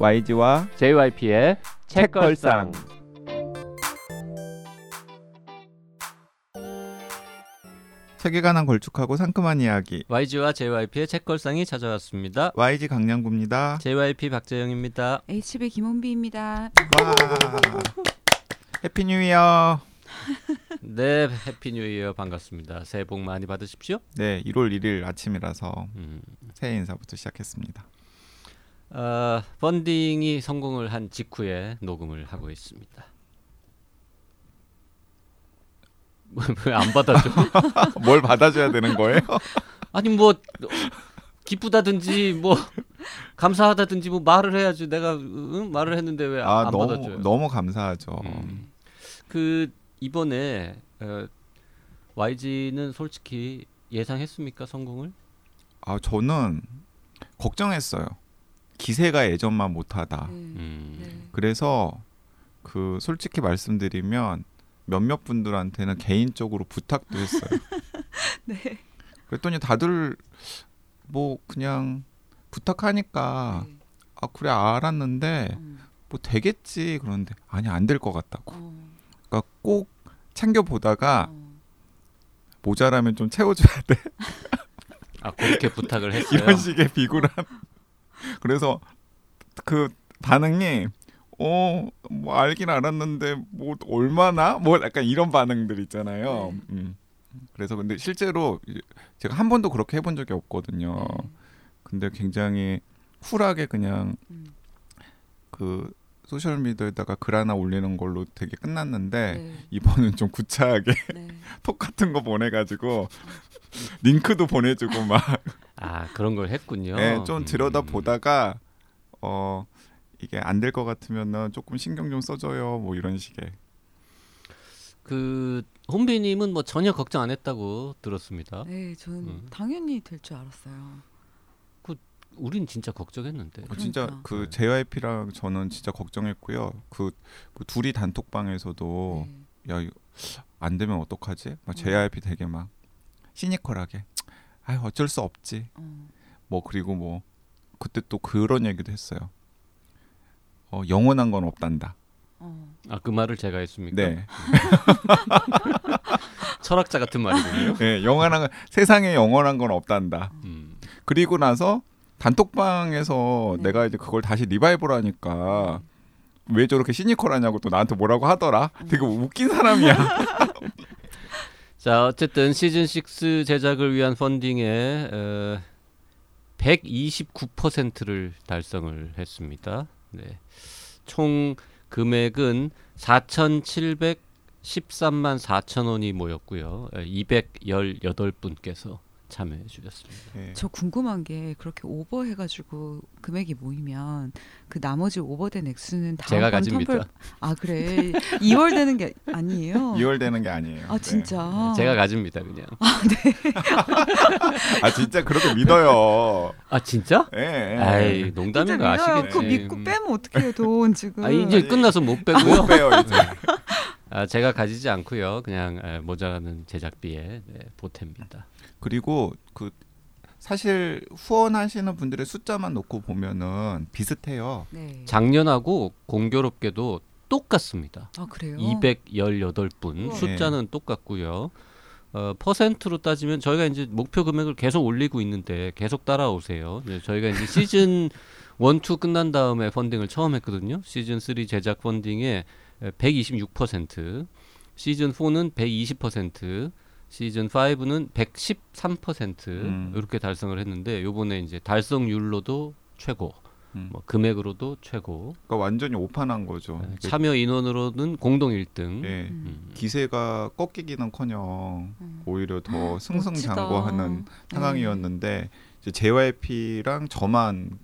YG와 JYP의 책걸상. 책에 관한 걸쭉하고 상큼한 이야기 YG와 JYP의 책걸상이 찾아왔습니다. YG 강양구입니다. JYP 박재영입니다. HB 김혼비입니다. 와 Happy New Year. 네, Happy New Year 반갑습니다. 새해 복 많이 받으십시오. 네, 1월 1일 아침이라서 음, 새해 인사부터 시작했습니다. 어, 펀딩이 성공을 한 직후에 녹음을 하고 있습니다. 왜안 받아줘? 뭘 받아줘야 되는 거예요? 아니 뭐 기쁘다든지 뭐 감사하다든지 뭐 말을 해야지. 내가 응? 말을 했는데 왜안 아 받아줘요? 너무 감사하죠. 음. 그 이번에 어, YG는 솔직히 예상했습니까 성공을? 아 저는 걱정했어요. 기세가 예전만 못하다. 네. 음. 네. 그래서 그 솔직히 말씀드리면 몇몇 분들한테는 개인적으로 부탁도 했어요. 네. 그랬더니 다들 뭐 그냥 부탁하니까 네. 아 그래 알았는데 음. 뭐 되겠지 그런데 아니 안 될 것 같다고. 어. 그러니까 꼭 챙겨 보다가 어. 모자라면 좀 채워줘야 돼 아 그렇게 부탁을 했어요. 이런 식의 비굴한. 그래서 그 반응이 어 뭐 알긴 알았는데 뭐 얼마나 뭐 약간 이런 반응들 있잖아요. 네. 음. 그래서 근데 실제로 제가 한 번도 그렇게 해본 적이 없거든요. 네. 근데 굉장히 쿨하게 그냥 음. 그 소셜 미디어에다가 글 하나 올리는 걸로 되게 끝났는데 네. 이번엔 좀 구차하게 네. 톡 같은 거 보내가지고 링크도 보내주고 막 아 그런 걸 했군요. 네, 좀 들여다 음. 보다가 어 이게 안 될 것 같으면은 조금 신경 좀 써줘요 뭐 이런 식의 그 혼비님은 뭐 전혀 걱정 안 했다고 들었습니다. 네, 저는 음. 당연히 될 줄 알았어요. 우린 진짜 걱정했는데. 어, 진짜 그러니까. 그 네. JYP랑 저는 진짜 걱정했고요 그, 그 둘이 단톡방에서도 네. 야 이거 안 되면 어떡하지 막 음. JYP 되게 막 시니컬하게 아 어쩔 수 없지 어. 뭐 그리고 뭐 그때 또 그런 얘기도 했어요. 어 영원한 건 없단다. 어. 아그 말을 제가 했습니까? 네, 철학자 같은 말이군요. 네 영원한 건 세상에 영원한 건 없단다. 음. 그리고 나서 단톡방에서 네. 내가 이제 그걸 다시 리바이벌하니까 왜 저렇게 시니컬하냐고 또 나한테 뭐라고 하더라. 되게 웃긴 사람이야. 자 어쨌든 시즌 6 제작을 위한 펀딩의 어, 129%를 달성을 했습니다. 네. 총 금액은 4,713만 4천 원이 모였고요. 218분께서 참여해 주셨습니다. 네. 저 궁금한 게 그렇게 오버해 가지고 금액이 모이면 그 나머지 오버된 액수는 다음 제가 번 가집니다. 텀블 아 그래 2월 되는 게 아니에요? 2월 되는 게 아니에요. 아 네. 진짜. 제가 가집니다 그냥. 아 진짜 그렇게 믿어요. 아 진짜? 예. 예. 아이 진짜 농담인 거. 아시겠지. 그거 믿고 빼면 어떡해요 돈 지금. 아 이제 끝나서 못 빼고요. 못 빼요 이제. 아 제가 가지지 않고요. 그냥 에, 모자라는 제작비에 네, 보탭니다. 그리고 그 사실 후원하시는 분들의 숫자만 놓고 보면은 비슷해요. 네. 작년하고 공교롭게도 똑같습니다. 아 그래요? 218분 우와. 숫자는 똑같고요. 어, 퍼센트로 따지면 저희가 이제 목표 금액을 계속 올리고 있는데 계속 따라오세요. 네, 저희가 이제 시즌 1, 2 끝난 다음에 펀딩을 처음 했거든요. 시즌 3 제작 펀딩의 126%, 시즌 4는 120%, 시즌 5는 113% 음. 이렇게 달성을 했는데 요번에 이제 달성률로도 최고, 음. 뭐 금액으로도 최고, 그러니까 완전히 오판한 거죠. 네, 참여 인원으로는 공동 1등. 예. 음. 기세가 꺾이기는커녕 음. 오히려 더 승승장구하는 멋지다. 상황이었는데 이제 JYP랑 저만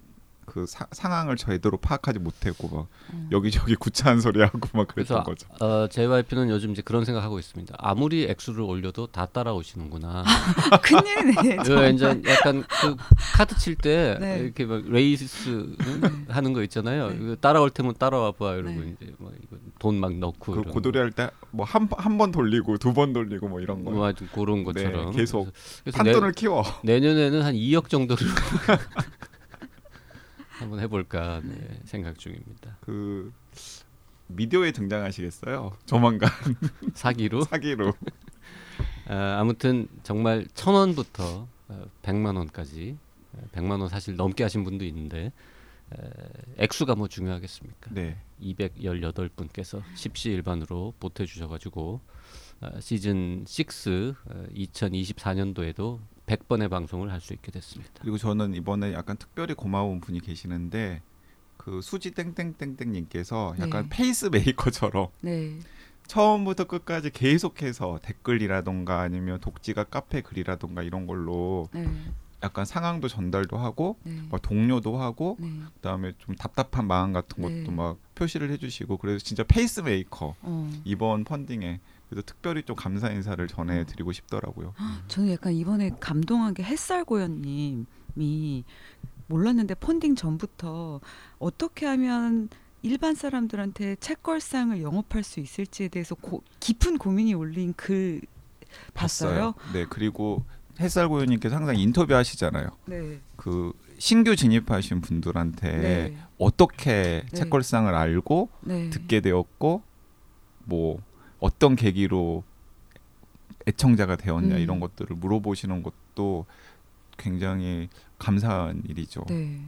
그 사- 상황을 제대로 파악하지 못했고 막 음. 여기저기 구차한 소리 하고 막 그랬던 그래서 거죠. 어, JYP는 요즘 이제 그런 생각하고 있습니다. 아무리 액수를 올려도 다 따라오시는구나. 아, 큰일이네. 그 이제 약간 그 카드 칠때 네. 이렇게 막 레이스 응? 하는 거 있잖아요. 네. 이거 따라올 테면 따라와 봐 이러고 네. 이제 돈막 넣고 그 고도리 할 때 뭐 한 한 번 돌리고 두 번 돌리고 뭐 이런 거. 거. 뭐 그런 것처럼 네, 계속 그래서 내, 판돈을 키워. 내년에는 한 2억 정도를 한번 해볼까 네, 생각 중입니다. 그 미디어에 등장하시겠어요? 조만간 사기로 사기로. 아, 아무튼 정말 천 원부터 어, 백만 원까지 어, 백만 원 사실 넘게 하신 분도 있는데 에, 액수가 뭐 중요하겠습니까? 네. 218분께서 십시일반으로 보태 주셔가지고 어, 시즌 6 어, 2024년도에도 100번의 방송을 할 수 있게 됐습니다. 그리고 저는 이번에 약간 특별히 고마운 분이 계시는데 그 수지 땡땡땡땡 님께서 약간 네. 페이스 메이커처럼 네. 처음부터 끝까지 계속해서 댓글이라던가 아니면 독지가 카페 글이라던가 이런 걸로 네. 약간 상황도 전달도 하고 네. 막 독려도 하고 네. 그다음에 좀 답답한 마음 같은 것도 네. 막 표시를 해주시고 그래서 진짜 페이스 메이커 어. 이번 펀딩에 그래서 특별히 좀 감사 인사를 전해드리고 싶더라고요. 저는 약간 이번에 감동한 게 햇살 고현님이 몰랐는데 펀딩 전부터 어떻게 하면 일반 사람들한테 책걸상을 영업할 수 있을지에 대해서 고, 깊은 고민이 올린 글 봤어요. 네 그리고 햇살 고유님께서 항상 인터뷰 하시잖아요. 네. 그 신규 진입하신 분들한테 네. 어떻게 네. 책걸상을 알고 네. 듣게 되었고 뭐 어떤 계기로 애청자가 되었냐 음. 이런 것들을 물어보시는 것도 굉장히 감사한 일이죠. 네.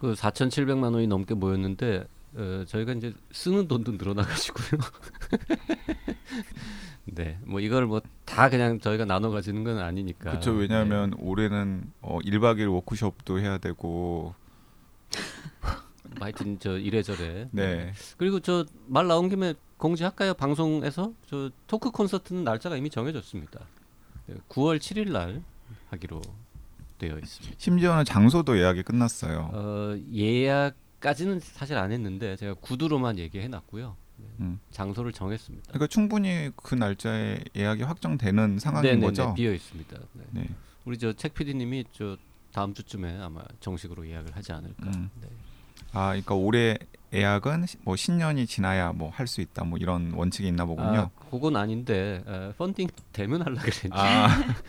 그 4,700만 원이 넘게 모였는데 어, 저희가 이제 쓰는 돈도 늘어나가지고요. 네, 뭐 이걸 뭐 다 그냥 저희가 나눠 가지는 건 아니니까. 그렇죠. 왜냐하면 올해는 어, 1박 2일 워크숍도 해야 되고 네. 뭐 하여튼 저 이래저래. 네. 그리고 저 말 나온 김에 공지할까요? 방송에서 저 토크 콘서트는 날짜가 이미 정해졌습니다. 네, 9월 7일 날 하기로 되어 있습니다. 심지어는 장소도 예약이 끝났어요. 어, 예약까지는 사실 안 했는데 제가 구두로만 얘기해 놨고요. 네, 음. 장소를 정했습니다. 그러니까 충분히 그 날짜에 예약이 확정되는 상황인 네네네, 거죠. 비어 있습니다. 네. 네. 우리 저 책 PD님이 저 다음 주쯤에 아마 정식으로 예약을 하지 않을까. 음. 네. 아, 그러니까 올해 예약은 시- 뭐 신년이 지나야 뭐 할 수 있다 뭐 이런 원칙이 있나 보군요. 아, 그건 아닌데 어, 펀딩 되면 하려 그랬지. 아,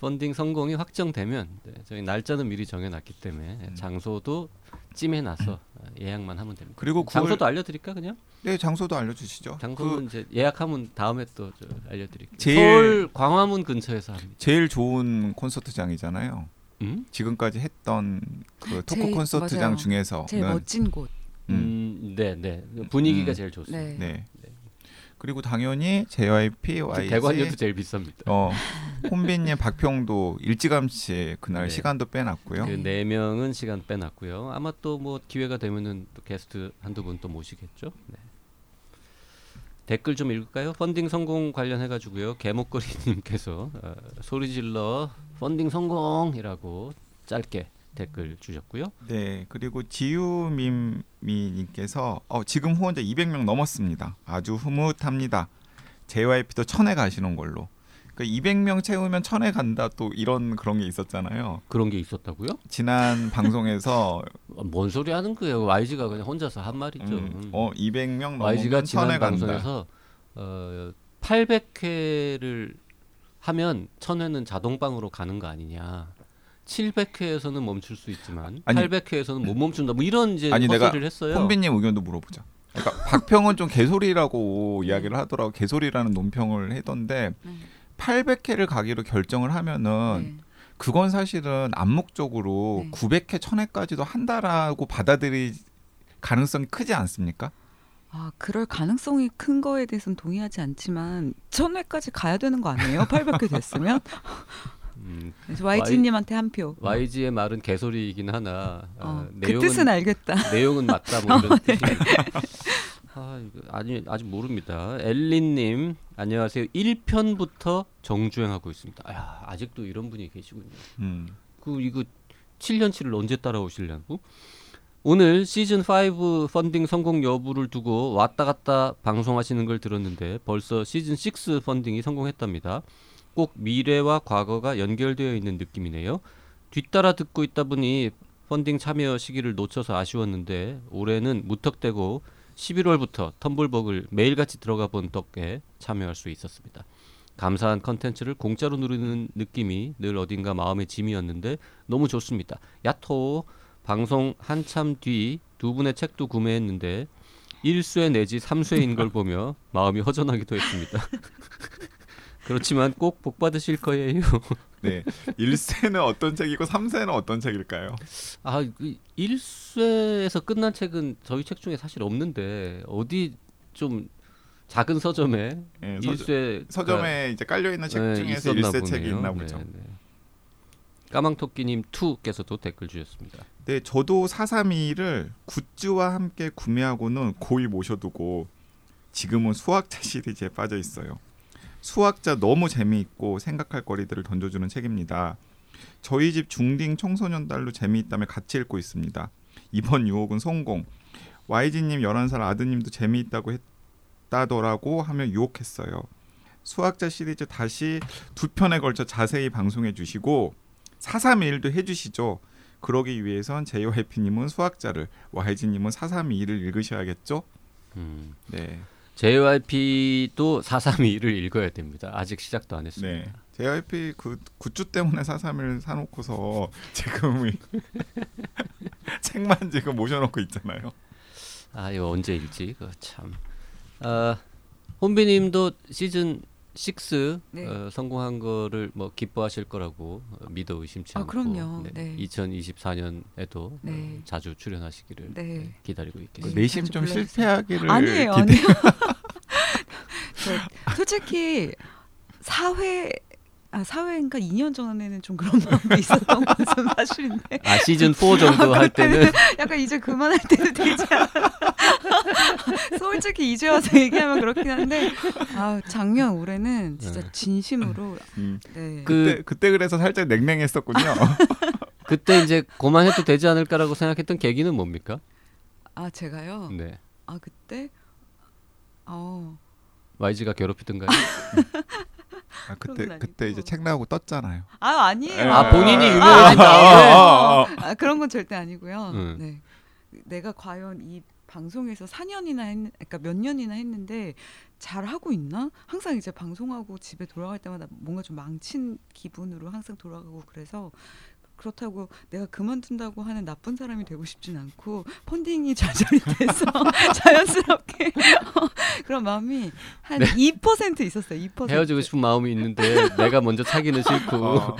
펀딩 성공이 확정되면 네, 저희 날짜는 미리 정해놨기 때문에 음. 장소도 찜해놔서 어, 예약만 하면 됩니다. 그리고 9월 장소도 알려드릴까 그냥? 네 장소도 알려주시죠. 장소는 그 이제 예약하면 다음에 또저 알려드릴게요. 제일- 서울 광화문 근처에서 합니다. 제일 좋은 콘서트장이잖아요. 음? 지금까지 했던 그 토크 제일- 콘서트장 맞아요. 중에서는 제일 멋진 곳. 음, 음, 네, 네. 분위기가 음. 제일 좋습니다. 네. 네. 그리고 당연히 JYP, YG, 대관료도 제일 비쌉니다. 어 혼비님, 박평도 일찌감치 그날 네. 시간도 빼놨고요. 그 네 명은 시간 빼놨고요. 아마 또 뭐 기회가 되면은 또 게스트 한두 분 또 모시겠죠. 네. 댓글 좀 읽을까요? 펀딩 성공 관련해 가지고요. 개목걸이님께서 어, 소리 질러 펀딩 성공이라고 짧게 댓글 주셨고요. 네, 그리고 지유민님께서 어, 지금 후원자 200명 넘었습니다. 아주 흐뭇합니다. JYP도 천에 가시는 걸로. 그 200명 채우면 천에 간다 또 이런 그런 게 있었잖아요. 그런 게 있었다고요? 지난 방송에서 어, 뭔 소리 하는 거예요? YG가 그냥 혼자서 한 말이죠. 음, 어 200명 YG가 지난. 방송에서 어, 800회를 하면 1000회는 자동방으로 가는 거 아니냐. 700회에서는 멈출 수 있지만 아니, 800회에서는 못 멈춘다. 뭐 이런 이제 아니, 내가 했어요. 혼비님 의견도 물어보자. 그러니까 박평은 좀 개소리라고 이야기를 하더라고. 개소리라는 논평을 했던데 네. 800회를 가기로 결정을 하면은 네. 그건 사실은 암묵적으로 네. 900회, 1000회까지도 한다라고 받아들일 가능성이 크지 않습니까? 아, 그럴 가능성이 큰 거에 대해서는 동의하지 않지만 천회까지 가야 되는 거 아니에요? 800회 됐으면 음, 그래서 YG님한테 한 표. YG의 말은 개소리이긴 하나 어, 어, 그 뜻은 알겠다. 내용은 맞다 뭐 이런 뜻이. 아, 이거 아니 아직 모릅니다. 엘린님 안녕하세요. 1편부터 정주행하고 있습니다. 아, 아직도 이런 분이 계시군요. 음. 그 이거 7년치를 언제 따라오시려고? 오늘 시즌 5 펀딩 성공 여부를 두고 왔다 갔다 방송하시는 걸 들었는데 벌써 시즌 6 펀딩이 성공했답니다. 꼭 미래와 과거가 연결되어 있는 느낌이네요. 뒤따라 듣고 있다 보니 펀딩 참여 시기를 놓쳐서 아쉬웠는데 올해는 무턱대고 11월부터 텀블벅을 매일같이 들어가 본 덕에 참여할 수 있었습니다. 감사한 컨텐츠를 공짜로 누리는 느낌이 늘 어딘가 마음의 짐이었는데 너무 좋습니다. 야토 방송 한참 뒤 두 분의 책도 구매했는데 1쇄 내지 3쇄인 걸 보며 마음이 허전하기도 했습니다. 그렇지만 꼭 복 받으실 거예요. 네. 1세는 어떤 책이고 3세는 어떤 책일까요? 아, 그 1쇄에서 끝난 책은 저희 책 중에 사실 없는데 어디 좀 작은 서점에 네, 서점, 1쇄 서점에 이제 깔려 있는 책 중에서 1세 책이 있나 보죠. 네, 네. 까망토끼님 2께서도 댓글 주셨습니다. 네, 저도 432를 굿즈와 함께 구매하고는 고이 모셔두고 지금은 수학자 시리즈에 빠져 있어요. 수학자 너무 재미있고 생각할 거리들을 던져주는 책입니다. 저희 집 중딩 청소년 딸로 재미있다며 같이 읽고 있습니다. 이번 유혹은 성공. YG님 11살 아드님도 재미있다고 했다더라고 하며 유혹했어요. 수학자 시리즈 다시 두 편에 걸쳐 자세히 방송해 주시고 431도 해주시죠. 그러기 위해선 JYP님은 수학자를, YG님은 432를 읽으셔야겠죠? 음. 네. JYP도 432를 읽어야 됩니다. 아직 시작도 안 했습니다. 네. JYP 그 굿즈 때문에 431을 사놓고서 지금 책만 지금 모셔놓고 있잖아요. 아 이거 언제 읽지? 그 참. 아 혼비님도 시즌 6 네. 어, 성공한 거를 뭐 기뻐하실 거라고 어, 믿어 의심치 아, 않고 그럼요. 네. 2024년에도 네. 자주 출연하시기를 네. 네, 기다리고 그 있겠습니다. 네. 내심 좀 불러주세요. 실패하기를 아니에요, 기대- 아니에요. 저 솔직히 사회 아 사회인가 2년 전에는 좀 그런 마음이 있었던 것은 사실인데 아 시즌 4 정도 할 때는 약간 이제 그만할 때도 되지 않아? 솔직히 이제 와서 얘기하면 그렇긴 한데 아 작년 올해는 진짜 네. 진심으로 음. 네. 그- 그때 그때 그래서 살짝 냉랭했었군요. 그때 이제 그만해도 되지 않을까라고 생각했던 계기는 뭡니까? 아 제가요. 네. 아 그때 어 YG가 괴롭히던가요? 아, 그때 건 그때 이제. 책 나오고 떴잖아요. 아 아니에요. 아, 본인이 아, 유명해진 아? 아, 아, 아. 아, 그런 건 절대 아니고요. 음. 네. 내가 과연 이 방송에서 4년이나 했, 그러니까 몇 년이나 했는데 잘 하고 있나? 항상 이제 방송하고 집에 돌아갈 때마다 뭔가 좀 망친 기분으로 항상 돌아가고 그래서 그렇다고 내가 그만둔다고 하는 나쁜 사람이 되고 싶진 않고 펀딩이 좌절이 돼서 자연스럽게 어, 그런 마음이 한2% 있었어요. 2%. 네. 헤어지고 싶은 마음이 있는데 내가 먼저 차기는 싫고 어,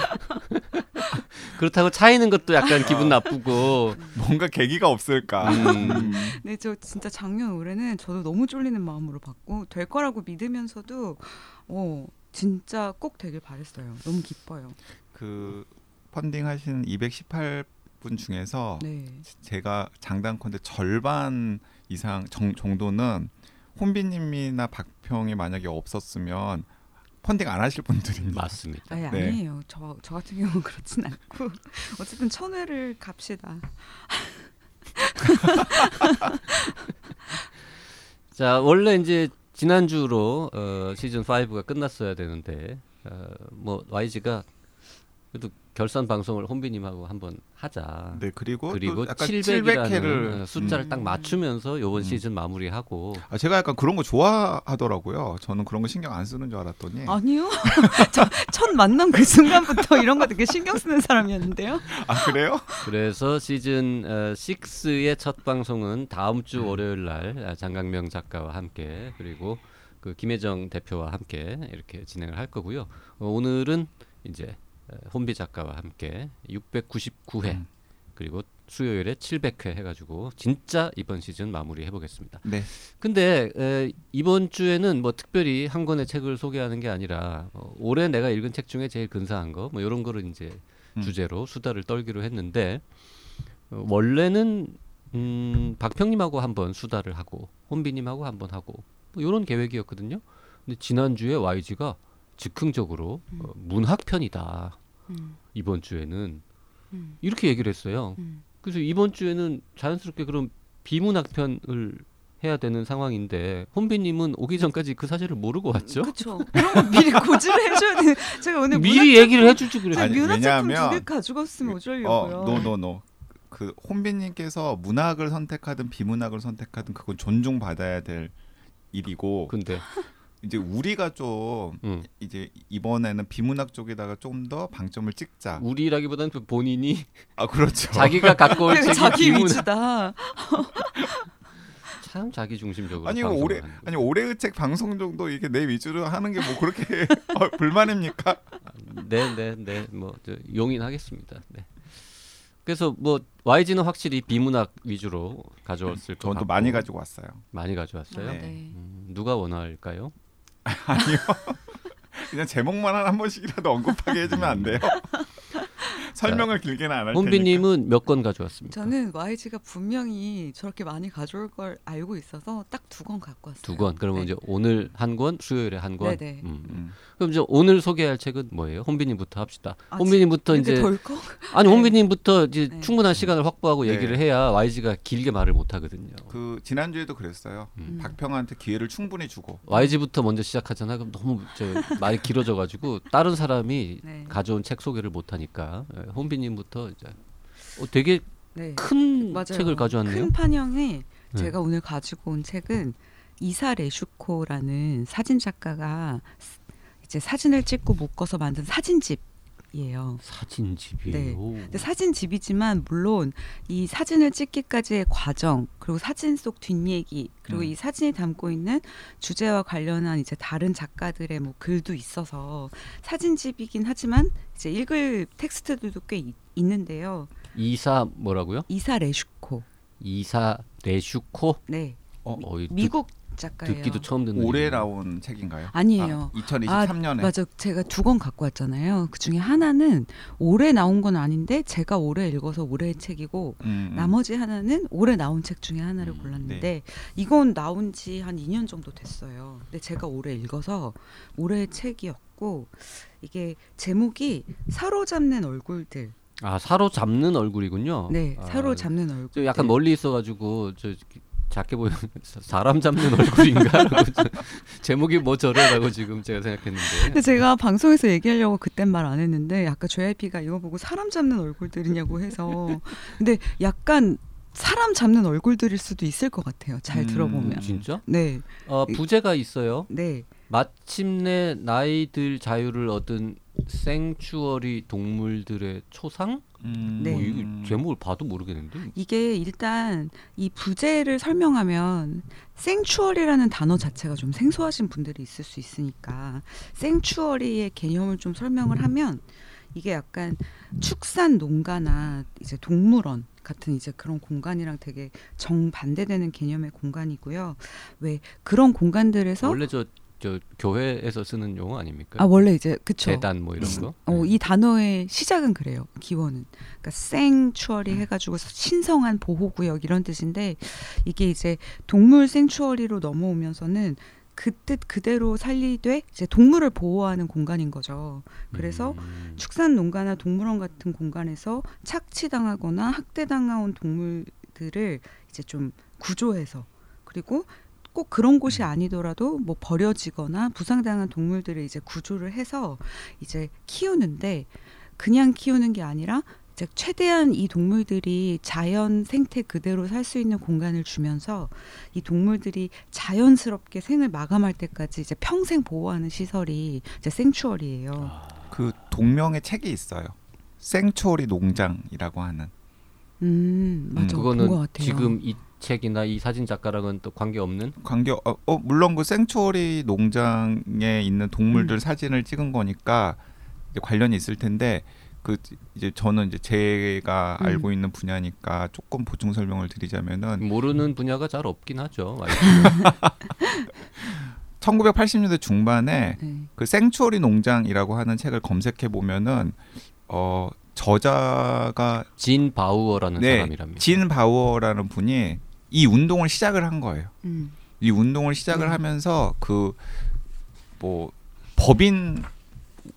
그렇다고 차이는 것도 약간 기분 나쁘고 뭔가 계기가 없을까. 음. 네, 저 진짜 작년 올해는 저도 너무 쫄리는 마음으로 받고 될 거라고 믿으면서도 어 진짜 꼭 되길 바랬어요. 너무 기뻐요. 그 펀딩 하신 218분 중에서 네. 제가 장단컨대 절반 이상 정, 정도는 혼비님이나 박평이 만약에 없었으면 펀딩 안 하실 분들입니다. 맞습니다. 아니 네. 아니에요. 저 저 같은 경우는 그렇진 않고 어쨌든 천회를 갑시다. 자 원래 이제 지난주로 어, 시즌 5가 끝났어야 되는데 어, 뭐 YG가 그래도 결산 방송을 혼비님하고 한번 하자. 네 그리고, 그리고 또 약간 700이라는 700회를 숫자를 음. 딱 맞추면서 요번 음. 시즌 마무리하고 아, 제가 약간 그런 거 좋아하더라고요. 저는 그런 거 신경 안 쓰는 줄 알았더니 아니요. 저, 첫 만남 그 순간부터 이런 거 되게 신경 쓰는 사람이었는데요. 아 그래요? 그래서 시즌 어, 6의 첫 방송은 다음 주 음. 월요일 날 아, 장강명 작가와 함께 그리고 그 김혜정 대표와 함께 이렇게 진행을 할 거고요. 어, 오늘은 이제 어, 혼비 작가와 함께 699회 음. 그리고 수요일에 700회 해가지고 진짜 이번 시즌 마무리 해보겠습니다. 네. 근데 에, 이번 주에는 뭐 특별히 한 권의 책을 소개하는 게 아니라 어, 올해 내가 읽은 책 중에 제일 근사한 거 뭐 이런 거를 이제 음. 주제로 수다를 떨기로 했는데 어, 원래는 음, 박평님하고 한번 수다를 하고 혼비님하고 한번 하고 뭐 이런 계획이었거든요. 근데 지난 주에 YG가 즉흥적으로 어, 문학편이다 음, 이번 주에는 음, 이렇게 얘기를 했어요. 음. 그래서 이번 주에는 자연스럽게 그럼 비문학편을 해야 되는 상황인데 혼비님은 오기 전까지 그 사실을 모르고 왔죠. 그렇죠. 그런 거 미리 고지를 해줘야 돼. 제가 오늘 미리 얘기를 해주지 그래. 아니, 왜냐하면- 두개 가지고 왔으면 어쩌려고요. 어, 노노노. 그 혼비님께서 문학을 선택하든 비문학을 선택하든 그건 존중받아야 될 일이고 근데 이제 우리가 좀 음. 이제 이번에는 비문학 쪽에다가 좀더 방점을 찍자. 우리라기보다는 그 본인이 아 그렇죠. 자기가 갖고 책이 자기 비문 위주다. 참 자기 중심적으로 아니 올해. 아니 올해의 책 방송 정도 이게 내 위주로 하는 게 뭐 그렇게 어, 불만입니까? 네, 네, 네. 뭐 저, 용인하겠습니다. 네. 그래서 뭐 YG는 확실히 비문학 위주로 가져왔을 것 같고 많이 가지고 왔어요. 많이 가져왔어요. 네. 네. 음, 누가 원할까요? 아니요. 그냥 제목만 한 번씩이라도 언급하게 해주면 안 돼요? 설명을 길게는 안할 테니까. 혼비님은 몇권 가져왔습니까? 저는 YG가 분명히 저렇게 많이 가져올 걸 알고 있어서 딱 두 권 갖고 왔어요. 두 권. 그러면 네. 이제 오늘 한 권, 수요일에 한 권. 네네. 음. 음. 그럼 이제 오늘 소개할 책은 뭐예요? 혼비님부터 합시다. 아, 혼비님부터 이제 덜컥? 아니 네. 혼비님부터 이제 네. 충분한 시간을 확보하고 네. 얘기를 해야 YG가 길게 말을 못 하거든요. 그 지난 주에도 그랬어요. 음. 박평한테 기회를 충분히 주고 YG부터 먼저 시작하잖아. 그럼 너무 저 말이 길어져가지고 다른 사람이 네. 가져온 책 소개를 못 하니까 예, 혼비님부터 이제 어, 되게 네. 큰 맞아요. 책을 가져왔네요. 큰 판형에 네. 제가 오늘 가지고 온 책은 이사 레슈코라는 사진 작가가 이제 사진을 찍고 묶어서 만든 사진집 이에요. 사진집이에요. 네. 근데 사진집이지만 물론 이 사진을 찍기까지의 과정 그리고 사진 속 뒷얘기 그리고 음. 이 사진이 담고 있는 주제와 관련한 이제 다른 작가들의 뭐 글도 있어서 사진집이긴 하지만 이제 읽을 텍스트들도 꽤 있, 있는데요. 이사 뭐라고요? 이사 레슈코. 이사 레슈코. 네. 어, 어, 이 미국 작가예요. 듣기도 처음 듣는 올해. 나온 책인가요? 아니에요. 아, 2023년에. 맞아. 제가 두 권 갖고 왔잖아요. 그 중에 하나는 올해 나온 건 아닌데 제가 올해 읽어서 올해의 책이고 음, 음. 나머지 하나는 올해 나온 책 중에 하나를 음, 골랐는데 이건 나온 지 한 2년 정도 됐어요. 근데 제가 올해 읽어서 올해의 책이었고 이게 제목이 사로잡는 얼굴들. 아 사로잡는 얼굴이군요. 네, 아, 사로잡는 얼굴. 저 약간 멀리 있어가지고 저 작게 보이는 사람 잡는 얼굴인가? 제목이 뭐 저래라고 지금 제가 생각했는데. 근데 제가 방송에서 얘기하려고 그땐 말 안 했는데 아까 JYP가 이거 보고 사람 잡는 얼굴들이냐고 해서 근데 약간 사람 잡는 얼굴들일 수도 있을 것 같아요. 잘 음, 들어보면. 진짜? 네, 어, 부제가 있어요. 네. 마침내 나이들 자유를 얻은 생추어리 동물들의 초상? 음, 네. 뭐 이거 제목을 봐도 모르겠는데. 이게 일단 이 부제를 설명하면 생추어리라는 단어 자체가 좀 생소하신 분들이 있을 수 있으니까 생추어리의 개념을 좀 설명을 하면 이게 약간 축산 농가나 이제 동물원 같은 이제 그런 공간이랑 되게 정반대되는 개념의 공간이고요. 왜 그런 공간들에서 원래 저, 저 교회에서 쓰는 용어 아닙니까? 아 원래 이제 그쵸. 재단 뭐 이런 거. 어, 이 단어의 시작은 그래요. 기원은. 그러니까 생추어리 해가지고 신성한 보호구역 이런 뜻인데 이게 이제 동물 생추어리로 넘어오면서는 그뜻 그대로 살리되 이제 동물을 보호하는 공간인 거죠. 그래서 음. 축산 농가나 동물원 같은 공간에서 착취당하거나 학대당한 동물들을 이제 좀 구조해서 그리고 꼭 그런 곳이 아니더라도 뭐 버려지거나 부상당한 동물들을 이제 구조를 해서 이제 키우는데 그냥 키우는 게 아니라 이제 최대한 이 동물들이 자연 생태 그대로 살 수 있는 공간을 주면서 이 동물들이 자연스럽게 생을 마감할 때까지 이제 평생 보호하는 시설이 이제 생추어리예요. 그 동명의 책이 있어요. 생초리 농장이라고 하는. 음, 맞아. 그거는 본것 같아요. 지금 이 책이나 이 사진 작가랑은 또 관계 없는 관계 어, 어, 물론 그 생초리 농장에 있는 동물들 음. 사진을 찍은 거니까 이제 관련이 있을 텐데 그 이제 저는 이제 제가 음. 알고 있는 분야니까 조금 보충 설명을 드리자면은 모르는 분야가 잘 없긴 하죠. 1980년대 중반에 네. 그 생추어리 농장이라고 하는 책을 검색해 보면은 어 저자가 진 바우어라는 네, 사람이랍니다. 진 바우어라는 분이 이 운동을 시작을 한 거예요. 음. 이 운동을 시작을 네. 하면서 그 뭐 법인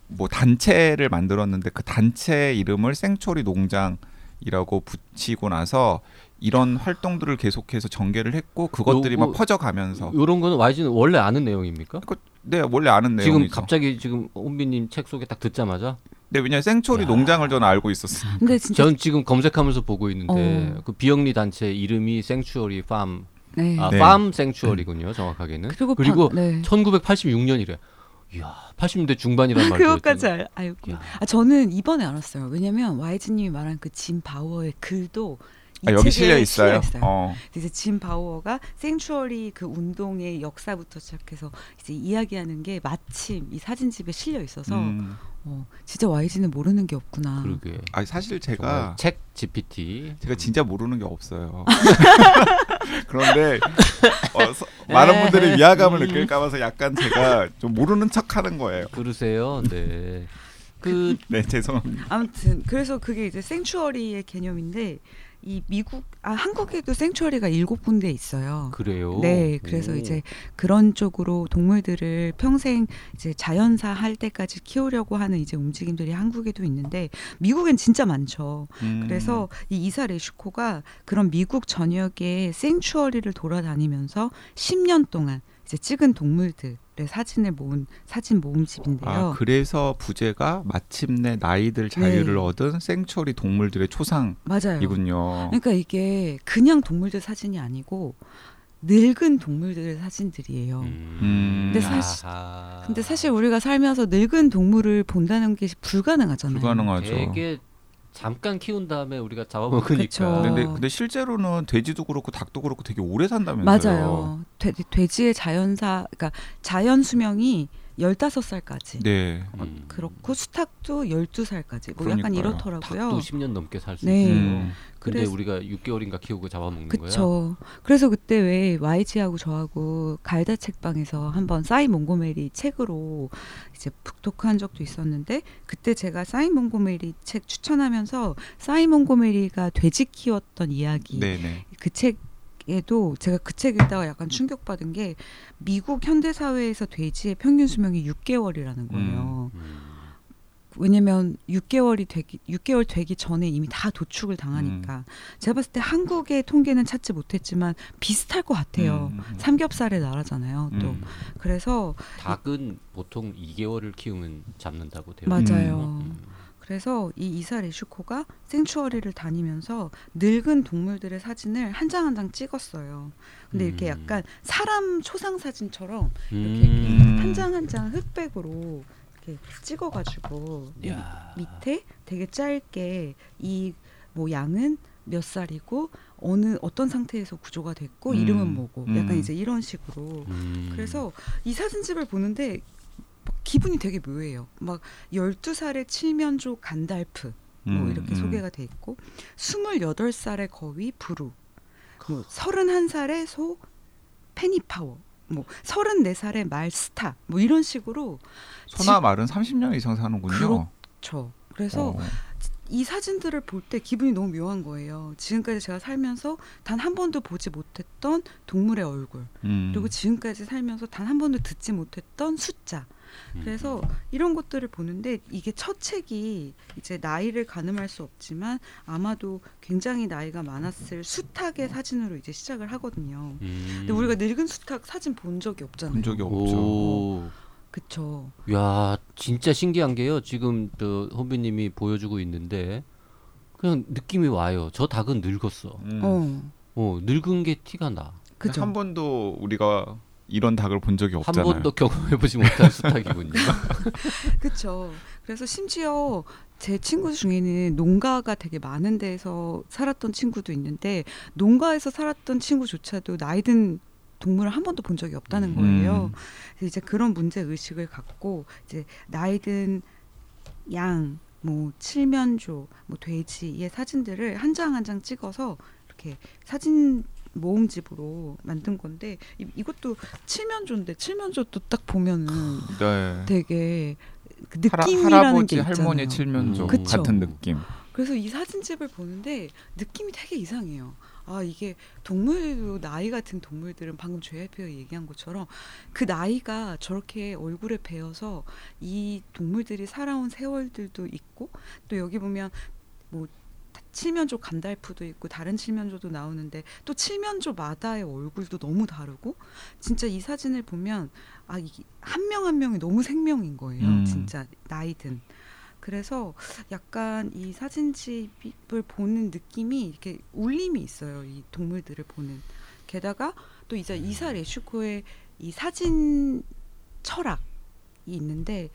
뭐 단체를 만들었는데 그 단체 이름을 생초리 농장이라고 붙이고 나서 이런 활동들을 계속해서 전개를 했고 그것들이 요거- 막 퍼져가면서 이런 거는 YG는 원래 아는 내용입니까? 네 원래 아는 지금 내용이죠. 갑자기 지금 혼비님 책 소개 딱 듣자마자 네 왜냐 면 생초리 야. 농장을 저는 알고 있었어요. 근데 진짜 전 지금 검색하면서 보고 있는데 어. 그 비영리 단체 이름이 생추어리 팜 네. 아, 네. 팜 생추어리군요, 정확하게는. 그리고 그리고 방- 네. 1986년이래. 이야, 80년대 중반이란 말도 그것까지 알, 알고. 야. 아 저는 이번에 알았어요. 왜냐면 YG님이 말한 그 짐 바우어의 글도 이 아, 여기 책에 실려 있어요. 실려 어. 이제 짐 바우어가 생추어리 그 운동의 역사부터 시작해서 이제 이야기하는 게 마침 이 사진집에 실려 있어서 음. 어, 진짜 YG는 모르는 게 없구나. 그러게. 아 사실 제가 책 GPT. 제가 진짜 모르는 게 없어요. 그런데 어, 서- 많은 분들이 위화감을 음. 느낄까 봐서 약간 제가 좀 모르는 척하는 거예요. 그러세요. 네. 그 네 죄송합니다. 아무튼 그래서 그게 이제 생추어리의 개념인데 이 미국 아 한국에도 생추어리가 일곱 군데 있어요. 그래요. 네, 그래서 오. 이제 그런 쪽으로 동물들을 평생 이제 자연사 할 때까지 키우려고 하는 이제 움직임들이 한국에도 있는데 미국엔 진짜 많죠. 음. 그래서 이 이사 레슈코가 그런 미국 전역의 생추어리를 돌아다니면서 10년 동안 이제 찍은 동물들의 사진을 모은 사진 모음집인데요. 아 그래서 부제가 마침내 나이들 자유를 네. 얻은 생추어리 동물들의 초상이군요. 맞아요. 그러니까 이게 그냥 동물들 사진이 아니고 늙은 동물들의 사진들이에요. 음. 근데 사실- 아하. 근데 사실 우리가 살면서 늙은 동물을 본다는 게 불가능하잖아요. 불가능하죠. 되게 잠깐 키운 다음에 우리가 잡아먹으니까. 그쵸. 근데, 근데 실제로는 돼지도 그렇고 닭도 그렇고 되게 오래 산다면서요. 맞아요. 돼, 돼지의 자연사 그러니까 자연 수명이 15살까지. 네. 음. 그렇고 수탉도 12살까지. 뭐 약간 그러니까요. 이렇더라고요. 닭도 10년 넘게 살 수 네. 있어요. 음. 근데 그래서- 우리가 6개월인가 키우고 잡아먹는 거야. 그쵸. 그래서 그때 왜 YG하고 저하고 갈다 책방에서 한번 사이 몽고메리 책으로 이제 북토크한 적도 있었는데 그때 제가 사이 몽고메리 책 추천하면서 사이 몽고메리가 돼지 키웠던 이야기 네네. 그 책 에도 제가 그 책 읽다가 약간 충격받은 게 미국 현대 사회에서 돼지의 평균 수명이 6개월이라는 거예요. 음. 왜냐면 6개월이 되기 6개월 되기 전에 이미 다 도축을 당하니까 제가 봤을 때 한국의 통계는 찾지 못했지만 비슷할 것 같아요. 음, 음, 음. 삼겹살의 나라잖아요. 또 음. 그래서 닭은 보통 2개월을 키우면 잡는다고 되어 맞아요. 음. 그래서 이 이사 레슈코가 생추어리를 다니면서 늙은 동물들의 사진을 한 장 한장 찍었어요. 근데 이렇게 음. 약간 사람 초상 사진처럼 음. 한장 한 장 흑백으로 이렇게 찍어가지고. 밑에 되게 짧게 이 뭐 양은 몇 살이고 어느 어떤 상태에서 구조가 됐고 음, 이름은 뭐고 약간 음. 이제 이런 식으로 음. 그래서 이 사진집을 보는데 막 기분이 되게 묘해요. 막 12살의 칠면조 간달프 뭐 음, 이렇게 음. 소개가 돼 있고 28살의 거위 부루 뭐 31살의 소 페니파워 뭐 34살의 말 스타 뭐 이런 식으로 소나 말은 30년 이상 사는군요. 저 그래서 어. 이 사진들을 볼 때 기분이 너무 묘한 거예요. 지금까지 제가 살면서 단 한 번도 보지 못했던 동물의 얼굴, 음. 그리고 지금까지 살면서 단 한 번도 듣지 못했던 숫자. 음. 그래서 이런 것들을 보는데 이게 첫 책이 이제 나이를 가늠할 수 없지만 아마도 굉장히 나이가 많았을 수탉의 사진으로 이제 시작을 하거든요. 음. 근데 우리가 늙은 수탉 사진 본 적이 없잖아요. 본 적이 없죠. 오. 그쵸. 야, 진짜 신기한 게요. 지금 저 혼비님이 보여주고 있는데 그냥 느낌이 와요. 저 닭은 늙었어. 음. 어, 어, 늙은 게 티가 나. 그죠. 한 번도 우리가 이런 닭을 본 적이 한 없잖아요. 번도 경험해보지 못한 수탉이군요. 그쵸. 그래서 심지어 제 친구 중에는 농가가 되게 많은 데서 살았던 친구도 있는데 농가에서 살았던 친구조차도 나이든 동물을 한 번도 본 적이 없다는 거예요. 음. 이제 그런 문제 의식을 갖고 이제 나이든 양, 뭐 칠면조, 뭐 돼지의 사진들을 한 장 한 장 찍어서 이렇게 사진 모음집으로 만든 건데 이, 이것도 칠면조인데 칠면조도 딱 보면은 네. 되게 그 느낌이라는 할아버지 게 있잖아요. 할머니 칠면조 음. 그쵸. 같은 느낌. 그래서 이 사진집을 보는데 느낌이 되게 이상해요. 아 이게 동물도 나이 같은 동물들은 방금 JYP가 얘기한 것처럼 그 나이가 저렇게 얼굴에 배어서 이 동물들이 살아온 세월들도 있고 또 여기 보면 뭐 칠면조 간달프도 있고 다른 칠면조도 나오는데 또 칠면조마다의 얼굴도 너무 다르고 진짜 이 사진을 보면 아 한명한 명이 너무 생명인 거예요. 음. 진짜 나이든 그래서 약간 이 사진집을 보는 느낌이 이렇게 울림이 있어요. 이 동물들을 보는 게다가 또 이제 이사 레슈코의 이 사진 철학이 있는데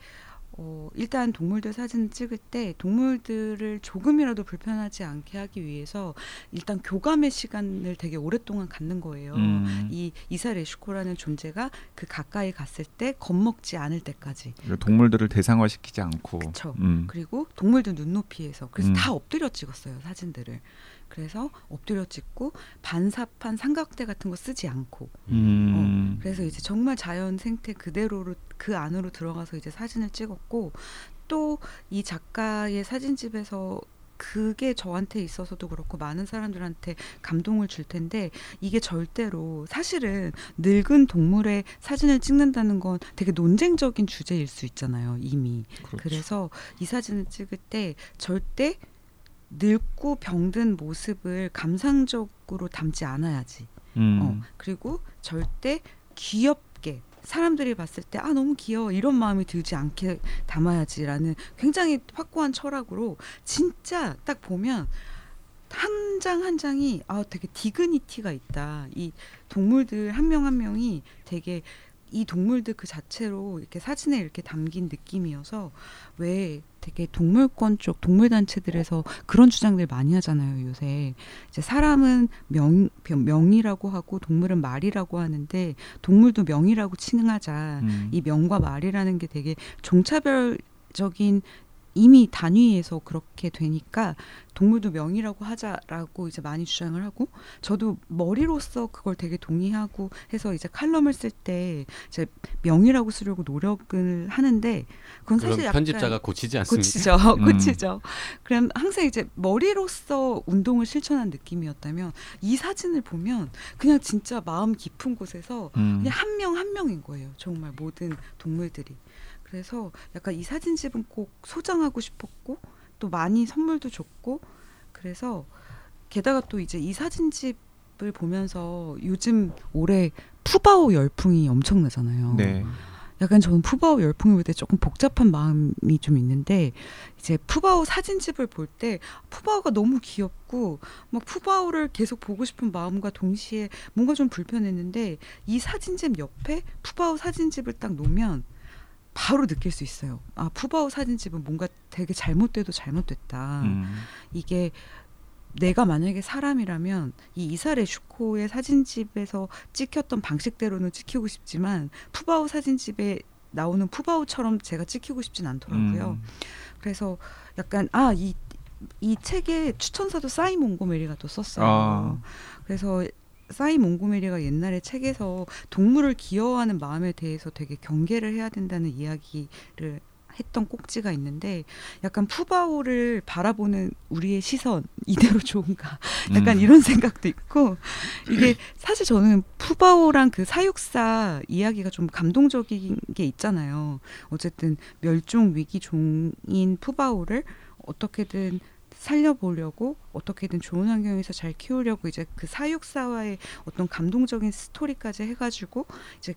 어, 일단 동물들 사진을 찍을 때 동물들을 조금이라도 불편하지 않게 하기 위해서 일단 교감의 시간을 되게 오랫동안 갖는 거예요. 음. 이 이사 레슈코라는 존재가 그 가까이 갔을 때 겁먹지 않을 때까지. 그러니까 동물들을 대상화시키지 않고. 그쵸. 음. 그리고 동물들 눈높이에서 그래서 음. 다 엎드려 찍었어요 사진들을. 그래서 엎드려 찍고 반사판 삼각대 같은 거 쓰지 않고 음. 그래서 이제 정말 자연 생태 그대로로 그 안으로 들어가서 이제 사진을 찍었고 또 이 작가의 사진집에서 그게 저한테 있어서도 그렇고 많은 사람들한테 감동을 줄 텐데 이게 절대로 사실은 늙은 동물의 사진을 찍는다는 건 되게 논쟁적인 주제일 수 있잖아요 이미 그렇죠. 그래서 이 사진을 찍을 때 절대 늙고 병든 모습을 감상적으로 담지 않아야지. 음. 어, 그리고 절대 귀엽게 사람들이 봤을 때 아 너무 귀여워. 이런 마음이 들지 않게 담아야지라는 굉장히 확고한 철학으로 진짜 딱 보면 한 장한 장이 아 되게 디그니티가 있다. 이 동물들 한명한 명이 되게 이 동물들 그 자체로 이렇게 사진에 이렇게 담긴 느낌이어서 왜 되게 동물권 쪽 동물 단체들에서 그런 주장들 많이 하잖아요 요새 이제 사람은 명 명이라고 하고 동물은 말이라고 하는데 동물도 명이라고 칭하자 음. 이 명과 말이라는 게 되게 종차별 적인 이미 단위에서 그렇게 되니까 동물도 명이라고 하자라고 이제 많이 주장을 하고 저도 머리로서 그걸 되게 동의하고 해서 이제 칼럼을 쓸 때 이제 명이라고 쓰려고 노력을 하는데 그건 사실 약간 편집자가 고치지 않습니까? 고치죠, 음. 고치죠. 그럼 항상 이제 머리로서 운동을 실천한 느낌이었다면 이 사진을 보면 그냥 진짜 마음 깊은 곳에서 음. 그냥 한 명 한 명인 거예요. 정말 모든 동물들이. 그래서 약간 이 사진집은 꼭 소장하고 싶었고 또 많이 선물도 줬고 그래서 게다가 또 이제 이 사진집을 보면서 요즘 올해 푸바오 열풍이 엄청나잖아요. 네. 약간 저는 푸바오 열풍이 볼때 조금 복잡한 마음이 좀 있는데 이제 푸바오 사진집을 볼 때 푸바오가 너무 귀엽고 막 푸바오를 계속 보고 싶은 마음과 동시에 뭔가 좀 불편했는데 이 사진집 옆에 푸바오 사진집을 딱 놓으면 바로 느낄 수 있어요. 아 푸바오 사진집은 뭔가 되게 잘못돼도 잘못됐다. 음. 이게 내가 만약에 사람이라면 이 이사레 슈코의 사진집에서 찍혔던 방식대로는 찍히고 싶지만 푸바오 사진집에 나오는 푸바오처럼 제가 찍히고 싶진 않더라고요. 음. 그래서 약간 아이 이 책에 추천사도 사이 몽고메리가 또 썼어요. 아. 그래서 사이 몽고메리가 옛날에 책에서 동물을 귀여워하는 마음에 대해서 되게 경계를 해야 된다는 이야기를 했던 꼭지가 있는데 약간 푸바오를 바라보는 우리의 시선 이대로 좋은가 약간 음. 이런 생각도 있고 이게 사실 저는 푸바오랑 그 사육사 이야기가 좀 감동적인 게 있잖아요. 어쨌든 멸종 위기 종인 푸바오를 어떻게든 살려보려고 어떻게든 좋은 환경에서 잘 키우려고 이제 그 사육사와의 어떤 감동적인 스토리까지 해가지고 이제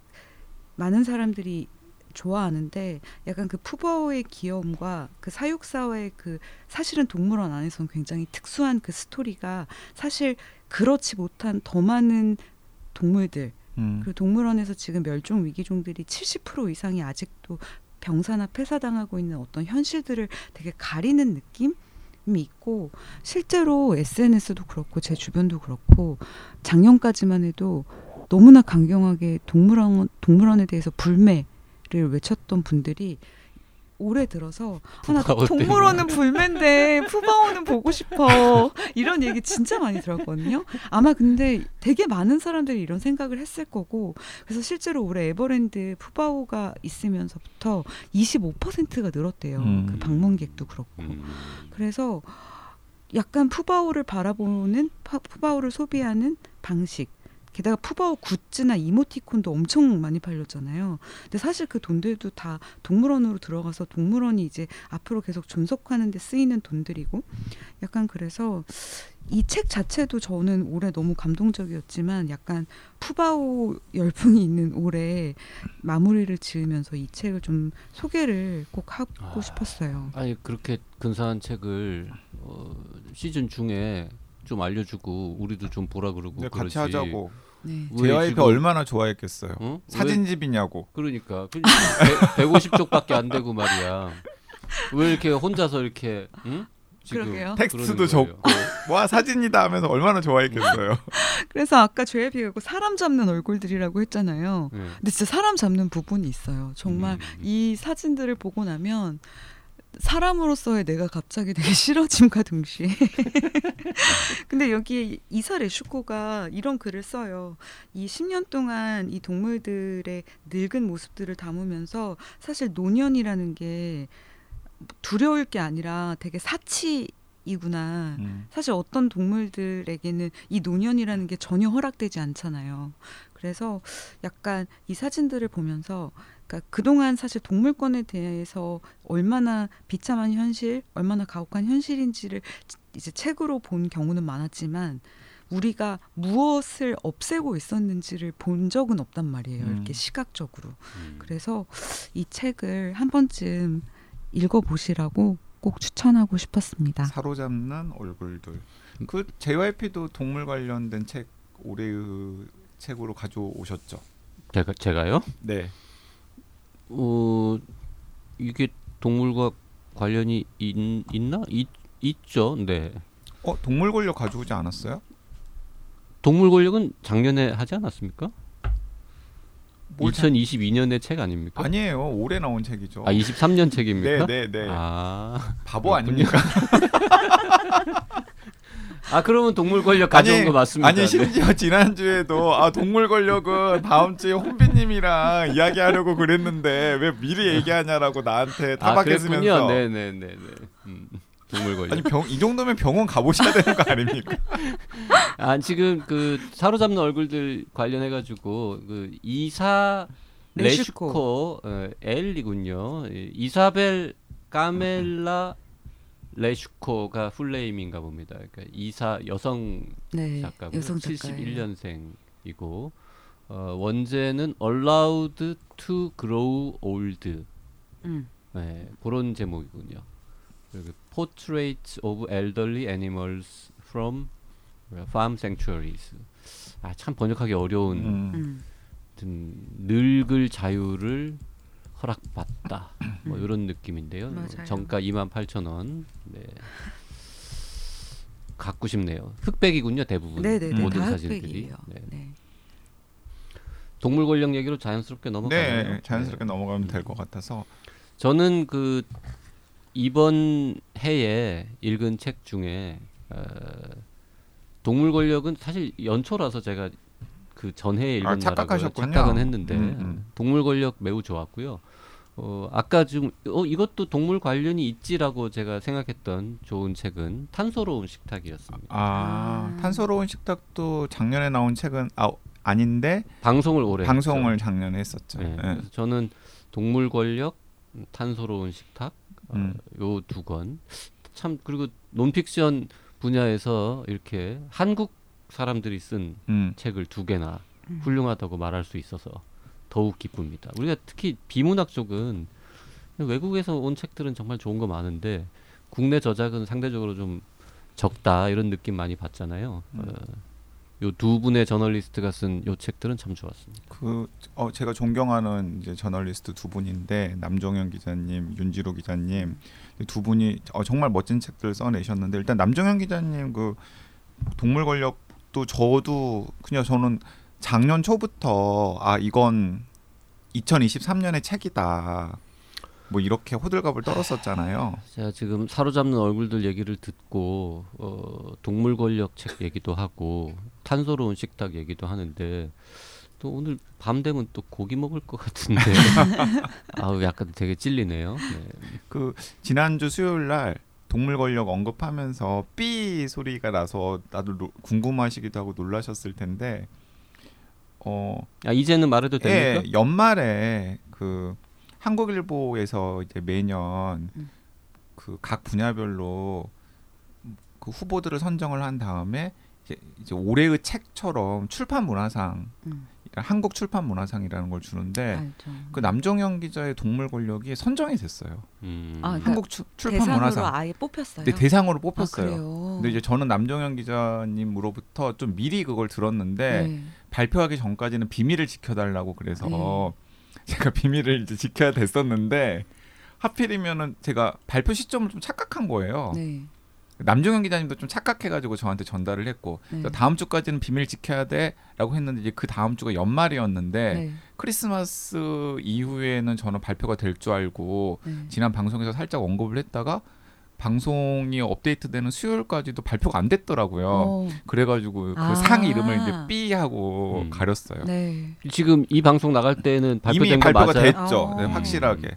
많은 사람들이 좋아하는데 약간 그 푸바오의 귀여움과 그 사육사와의 그 사실은 동물원 안에서는 굉장히 특수한 그 스토리가 사실 그렇지 못한 더 많은 동물들 음. 그 동물원에서 지금 멸종 위기종들이 70% 이상이 아직도 병사나 폐사당하고 있는 어떤 현실들을 되게 가리는 느낌이 있고 실제로 SNS도 그렇고 제 주변도 그렇고 작년까지만 해도 너무나 강경하게 동물원 동물원에 대해서 불매를 외쳤던 분들이 올해 들어서 아, 나 동물원은 불매인데 푸바오는 보고 싶어 이런 얘기 진짜 많이 들었거든요. 아마 근데 되게 많은 사람들이 이런 생각을 했을 거고 그래서 실제로 올해 에버랜드 푸바오가 있으면서부터 25%가 늘었대요. 음. 그 방문객도 그렇고. 음. 그래서 약간 푸바오를 바라보는 파- 푸바오를 소비하는 방식. 게다가 푸바오 굿즈나 이모티콘도 엄청 많이 팔렸잖아요. 근데 사실 그 돈들도 다 동물원으로 들어가서 동물원이 이제 앞으로 계속 존속하는 데 쓰이는 돈들이고 약간 그래서 이 책 자체도 저는 올해 너무 감동적이었지만 약간 푸바오 열풍이 있는 올해 마무리를 지으면서 이 책을 좀 소개를 꼭 하고 아. 싶었어요. 아니 그렇게 근사한 책을 어, 시즌 중에 좀 알려주고 우리도 좀 보라 그러고 네, 그러지. 같이 하자고. 네. 왜 JYP 지금- 얼마나 좋아했겠어요. 어? 왜- 사진집이냐고. 그러니까 150쪽밖에 안 되고 말이야. 왜 이렇게 혼자서 이렇게 응? 지금 그러게요. 텍스트도 적고. 와 사진이다 하면서 얼마나 좋아했겠어요. 그래서 아까 JYP가 사람 잡는 얼굴들이라고 했잖아요. 네. 근데 진짜 사람 잡는 부분이 있어요. 정말 음. 이 사진들을 보고 나면 사람으로서의 내가 갑자기 되게 싫어짐과 동시에 근데 여기 이사 레슈코가 이런 글을 써요. 이 10년 동안 이 동물들의 늙은 모습들을 담으면서 사실 노년이라는 게 두려울 게 아니라 되게 사치 이구나. 음. 사실 어떤 동물들에게는 이 노년이라는 게 전혀 허락되지 않잖아요. 그래서 약간 이 사진들을 보면서 그러니까 그동안 사실 동물권에 대해서 얼마나 비참한 현실, 얼마나 가혹한 현실인지를 이제 책으로 본 경우는 많았지만 우리가 무엇을 없애고 있었는지를 본 적은 없단 말이에요. 음. 이렇게 시각적으로. 음. 그래서 이 책을 한 번쯤 읽어보시라고 꼭 추천하고 싶었습니다. 사로잡는 얼굴들. 그 JYP도 동물 관련된 책 올해의 책으로 가져오셨죠. 제가 제가요? 네. 어 이게 동물과 관련이 있, 있나? 있, 있죠. 네. 어 동물 권력 가져오지 않았어요? 동물 권력은 작년에 하지 않았습니까? 뭘 자- 2022년의 책 아닙니까? 아니에요. 올해 나온 책이죠. 아 23년 책입니까? 네, 네, 네. 아, 바보 그렇군요. 아닙니까? 아 그러면 동물 권력 가져온 거 맞습니다. 아니 네. 심지어 지난 주에도 아 동물 권력은 다음 주에 홍비님이랑 이야기하려고 그랬는데 왜 미리 얘기하냐라고 나한테 아 타박했으면서 그랬군요. 네네네네. 음, 동물 권력. 아니 병 이 정도면 병원 가보셔야 되는 거 아닙니까? 아 지금 그 사로잡는 얼굴들 관련해 가지고 그 이사 레슈코. 레슈코 어, 엘이군요. 이- 이사벨 까멜라 레슈코가 풀네임인가 봅니다. 그러니까 이사 여성 네, 작가고 여성 작가예요. 71년생이고 어, 원제는 Allowed to Grow Old 음. 네, 그런 제목이군요. 그리고 Portraits of Elderly Animals from Farm Sanctuaries. 아 참 번역하기 어려운 음. 음. 늙을 자유를 허락받다 뭐 이런 느낌인데요. 맞아요. 정가 28,000원. 네. 갖고 싶네요. 흑백이군요 대부분 네네네 모든 다 사진들이. 흑백이에요. 네. 네. 동물 권력 얘기로 자연스럽게 넘어가요. 네, 자연스럽게 넘어가면 될 것 같아서 저는 그 이번 해에 읽은 책 중에 어, 동물 권력은 사실 연초라서 제가 그 전해에 읽은 아, 착각하셨군요. 착각은 했는데 음, 음. 동물 권력 매우 좋았고요. 어, 아까 좀 어, 이것도 동물 관련이 있지라고 제가 생각했던 좋은 책은 탄소로운 식탁이었습니다. 아, 아. 탄소로운 식탁도 작년에 나온 책은 아 아닌데 방송을 오래 방송을 했죠. 작년에 했었죠. 네, 네. 그래서 저는 동물 권력, 음, 탄소로운 식탁 음. 요두 권 참 그리고 논픽션 분야에서 이렇게 한국 사람들이 쓴 음. 책을 두 개나 음. 훌륭하다고 말할 수 있어서 더욱 기쁩니다. 우리가 특히 비문학 쪽은 외국에서 온 책들은 정말 좋은 거 많은데 국내 저작은 상대적으로 좀 적다 이런 느낌 많이 받잖아요. 음. 요두 분의 저널리스트가 쓴 요 책들은 참 좋았습니다. 그 어, 제가 존경하는 이제 저널리스트 두 분인데 남종현 기자님, 윤지로 기자님 두 분이 어, 정말 멋진 책들 써내셨는데 일단 남종현 기자님 그 동물 권력도 저도 그냥 저는 작년 초부터 아 이건 2023년의 책이다. 뭐 이렇게 호들갑을 떨었었잖아요. 제가 지금 사로잡는 얼굴들 얘기를 듣고 어, 동물 권력 책 얘기도 하고 탄소로운 식탁 얘기도 하는데 또 오늘 밤 되면 또 고기 먹을 것 같은데 아우 약간 되게 찔리네요. 네. 그 지난주 수요일 날 동물 권력 언급하면서 삐 소리가 나서 나도 노- 궁금하시기도 하고 놀라셨을 텐데 어 아 이제는 말해도 됩니까? 예, 연말에 그 한국일보에서 이제 매년 음. 그각 분야별로 그 후보들을 선정을 한 다음에 이제, 이제 올해의 책처럼 출판 문화상 음, 한국 출판 문화상이라는 걸 주는데 알죠. 그 남정현 기자의 동물 권력이 선정이 됐어요. 음. 아, 그러니까 한국 추, 출판 대상으로 문화상. 아예 뽑혔어요. 네, 대상으로 아, 뽑혔어요. 그래요. 근데 이제 저는 남정현 기자님으로부터 좀 미리 그걸 들었는데 네. 발표하기 전까지는 비밀을 지켜달라고 그래서 네. 제가 비밀을 이제 지켜야 됐었는데 하필이면은 제가 발표 시점을 좀 착각한 거예요. 네. 남정현 기자님도 좀 착각해가지고 저한테 전달을 했고 네. 다음 주까지는 비밀 지켜야 돼라고 했는데 이제 그 다음 주가 연말이었는데 네. 크리스마스 이후에는 저는 발표가 될 줄 알고 네. 지난 방송에서 살짝 언급을 했다가 방송이 업데이트되는 수요일까지도 발표가 안 됐더라고요. 어, 그래가지고 그 아. 상 이름을 이제 B 하고 음. 가렸어요. 네. 지금 이 방송 나갈 때는 이미 발표된 거 발표가 맞아요? 됐죠. 네, 어. 확실하게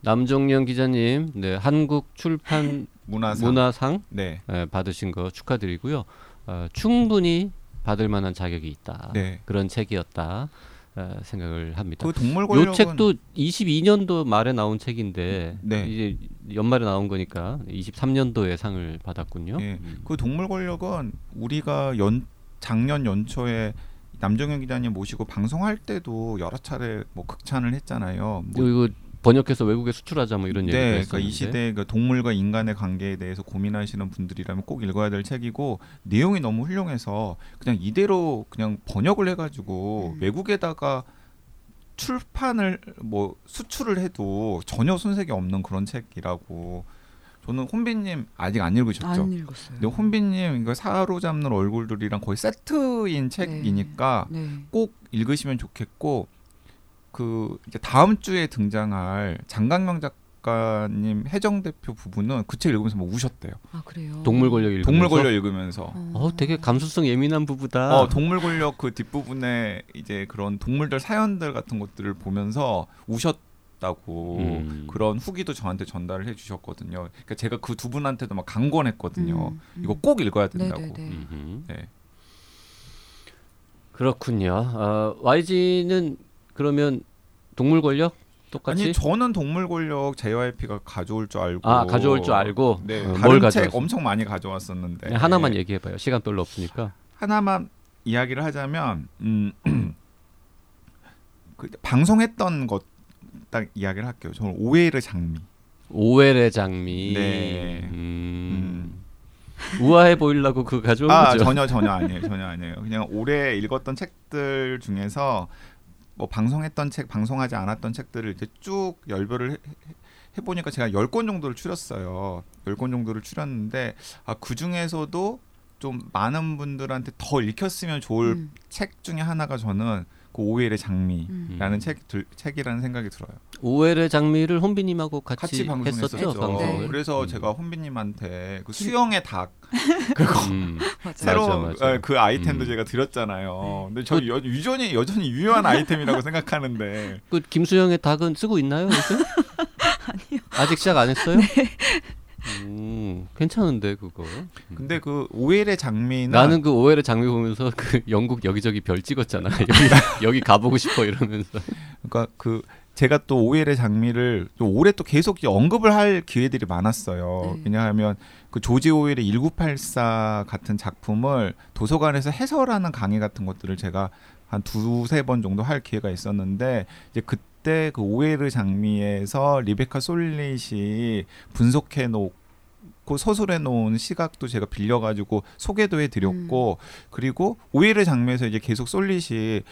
남정영 기자님, 네, 한국 출판 문화상. 문화상 네, 예, 받으신 거 축하드리고요. 어, 충분히 받을 만한 자격이 있다. 네. 그런 책이었다 어, 생각을 합니다. 그 동물 요 권력은 책도 22년도 말에 나온 책인데 네. 이제 연말에 나온 거니까 23년도에 상을 받았군요. 예. 음. 그 동물 권력은 우리가 연 작년 연초에 남정현 기자님 모시고 방송할 때도 여러 차례 뭐 극찬을 했잖아요. 뭐 이거 번역해서 외국에 수출하자 뭐 이런 네, 했었는데. 그러니까 이 시대 그 동물과 인간의 관계에 대해서 고민하시는 분들이라면 꼭 읽어야 될 책이고 내용이 너무 훌륭해서 그냥 이대로 그냥 번역을 해가지고 음. 외국에다가 출판을 뭐 수출을 해도 전혀 손색이 없는 그런 책이라고 저는 혼비님 아직 안 읽으셨죠? 안 읽었어요. 근데 혼비님 이거 사로잡는 얼굴들이랑 거의 세트인 책이니까 네. 꼭 읽으시면 좋겠고 그 이제 다음 주에 등장할 장강명 작가님 해정 대표 부부는 그책 읽으면서 막 우셨대요. 아 그래요. 동물 권력 읽으면서 동물 권력 읽으면서. 어, 어, 되게 감수성 예민한 부부다. 어, 동물 권력 그 뒷부분에 이제 그런 동물들 사연들 같은 것들을 보면서 우셨 다고 음. 그런 후기도 저한테 전달을 해 주셨거든요. 그러니까 제가 그 두 분한테도 막 강권했거든요. 음, 음. 이거 꼭 읽어야 된다고. 네네네. 음흠. 네. 그렇군요. 어, YG는 그러면 동물 권력 똑같이 아니 저는 동물 권력 JYP가 가져올 줄 알고 아 가져올 줄 알고 네, 어, 뭘 다른 책 가져왔어요? 엄청 많이 가져왔었는데 네, 하나만 얘기해봐요. 시간 별로 없으니까. 하나만 이야기를 하자면 음, 그 방송했던 것 딱 이야기를 할게요. 저는 오해르 장미. 오웰의 장미. 네. 음. 우아해 보이려고 그거 가져온 아 거죠. 전혀 전혀 아니에요. 전혀 아니에요. 그냥 올해 읽었던 책들 중에서 뭐 방송했던 책, 방송하지 않았던 책들을 이제 쭉 열별을 해, 해 보니까 제가 열 권 정도를 추렸어요. 열 권 정도를 추렸는데 아, 그 중에서도 좀 많은 분들한테 더 읽혔으면 좋을 음, 책 중에 하나가 저는 그 오웰의 장미라는 음. 책 들, 책이라는 생각이 들어요. 오웰의 장미를 혼비님하고 같이, 같이 방송했었죠. 했었죠. 네. 그래서 음. 제가 혼비님한테 그 수영의 닭 음. 맞아요. 새로운 맞아, 맞아. 어, 그 아이템도 음. 제가 드렸잖아요. 네. 근데 저 여, 여전히 여전히 유효한 아이템이라고 생각하는데 그 김수영의 닭은 쓰고 있나요? 아니요. 아직 시작 안 했어요? 네. 음, 괜찮은데 그거. 근데 그 오웰의 장미는 나는 그 오웰의 장미 보면서 그 영국 여기저기 별 찍었잖아. 여기 여기 가보고 싶어 이러면서. 그러니까 그 제가 또 오웰의 장미를 또 올해 또 계속 언급을 할 기회들이 많았어요. 네. 왜냐하면 그 조지 오웰의 1984 같은 작품을 도서관에서 해설하는 강의 같은 것들을 제가 한 두세 번 정도 할 기회가 있었는데 이제 그때 그 오웰의 장미에서 리베카 솔릿이 분석해 놓 고 서술해 놓은 시각도 제가 빌려 가지고 소개도 해 드렸고 그리고 오웰의 장미에서 이제 계속 솔릿이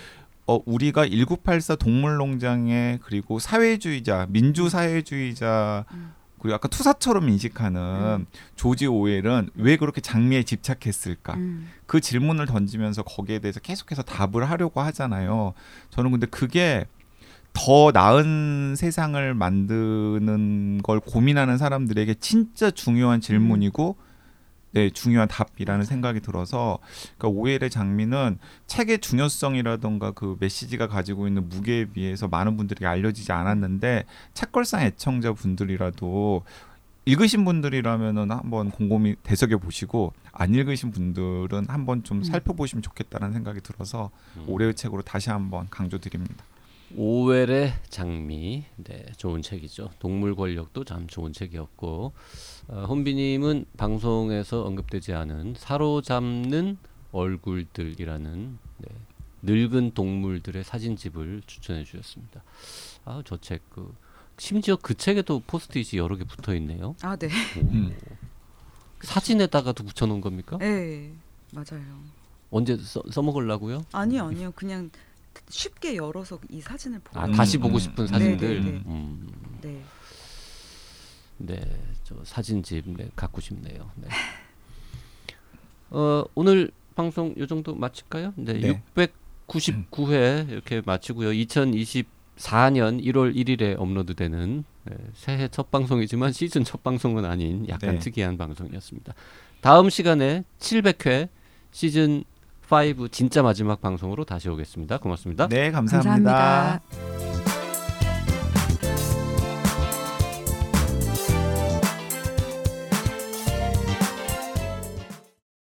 어 우리가 1984 동물농장의 그리고 사회주의자 민주사회주의자 음. 그리고 약간 투사처럼 인식하는 음. 조지 오웰은 왜 그렇게 장미에 집착했을까 음, 그 질문을 던지면서 거기에 대해서 계속해서 답을 하려고 하잖아요. 저는 근데 그게 더 나은 세상을 만드는 걸 고민하는 사람들에게 진짜 중요한 질문이고 네, 중요한 답이라는 생각이 들어서 그러니까 오웰의 장미는 책의 중요성이라던가 그 메시지가 가지고 있는 무게에 비해서 많은 분들에게 알려지지 않았는데 책걸상 애청자 분들이라도 읽으신 분들이라면은 한번 곰곰이 되새겨 보시고 안 읽으신 분들은 한번 좀 음. 살펴보시면 좋겠다는 생각이 들어서 올해의 책으로 다시 한번 강조드립니다. 오웰의 장미, 네, 좋은 책이죠. 동물 권력도 참 좋은 책이었고, 어, 혼비님은 방송에서 언급되지 않은 사로잡는 얼굴들이라는 네, 늙은 동물들의 사진집을 추천해 주셨습니다. 아, 저 책 그 심지어 그 책에도 포스트잇이 여러 개 붙어 있네요. 아, 네. 음. 사진에다가도 붙여 놓은 겁니까? 네. 맞아요. 언제 써, 써먹으려고요? 아니요, 아니요. 그냥 쉽게 열어서 이 사진을 보고 아, 음, 다시 음, 보고 음. 싶은 네, 사진들. 네, 네. 음, 네. 네, 저 사진집 네, 갖고 싶네요. 네. 어, 오늘 방송 요 정도 마칠까요? 네, 네. 699회 이렇게 마치고요. 2024년 1월 1일에 업로드되는 네, 새해 첫 방송이지만 시즌 첫 방송은 아닌 약간 네. 특이한 방송이었습니다. 다음 시간에 700회 시즌 5 진짜 마지막 방송으로 다시 오겠습니다. 고맙습니다. 네, 감사합니다. 감사합니다.